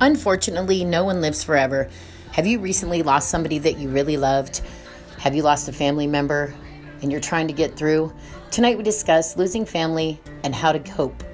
Unfortunately, no one lives forever. Have you recently lost somebody that you really loved? Have you lost a family member and you're trying to get through? Tonight we discuss losing family and how to cope.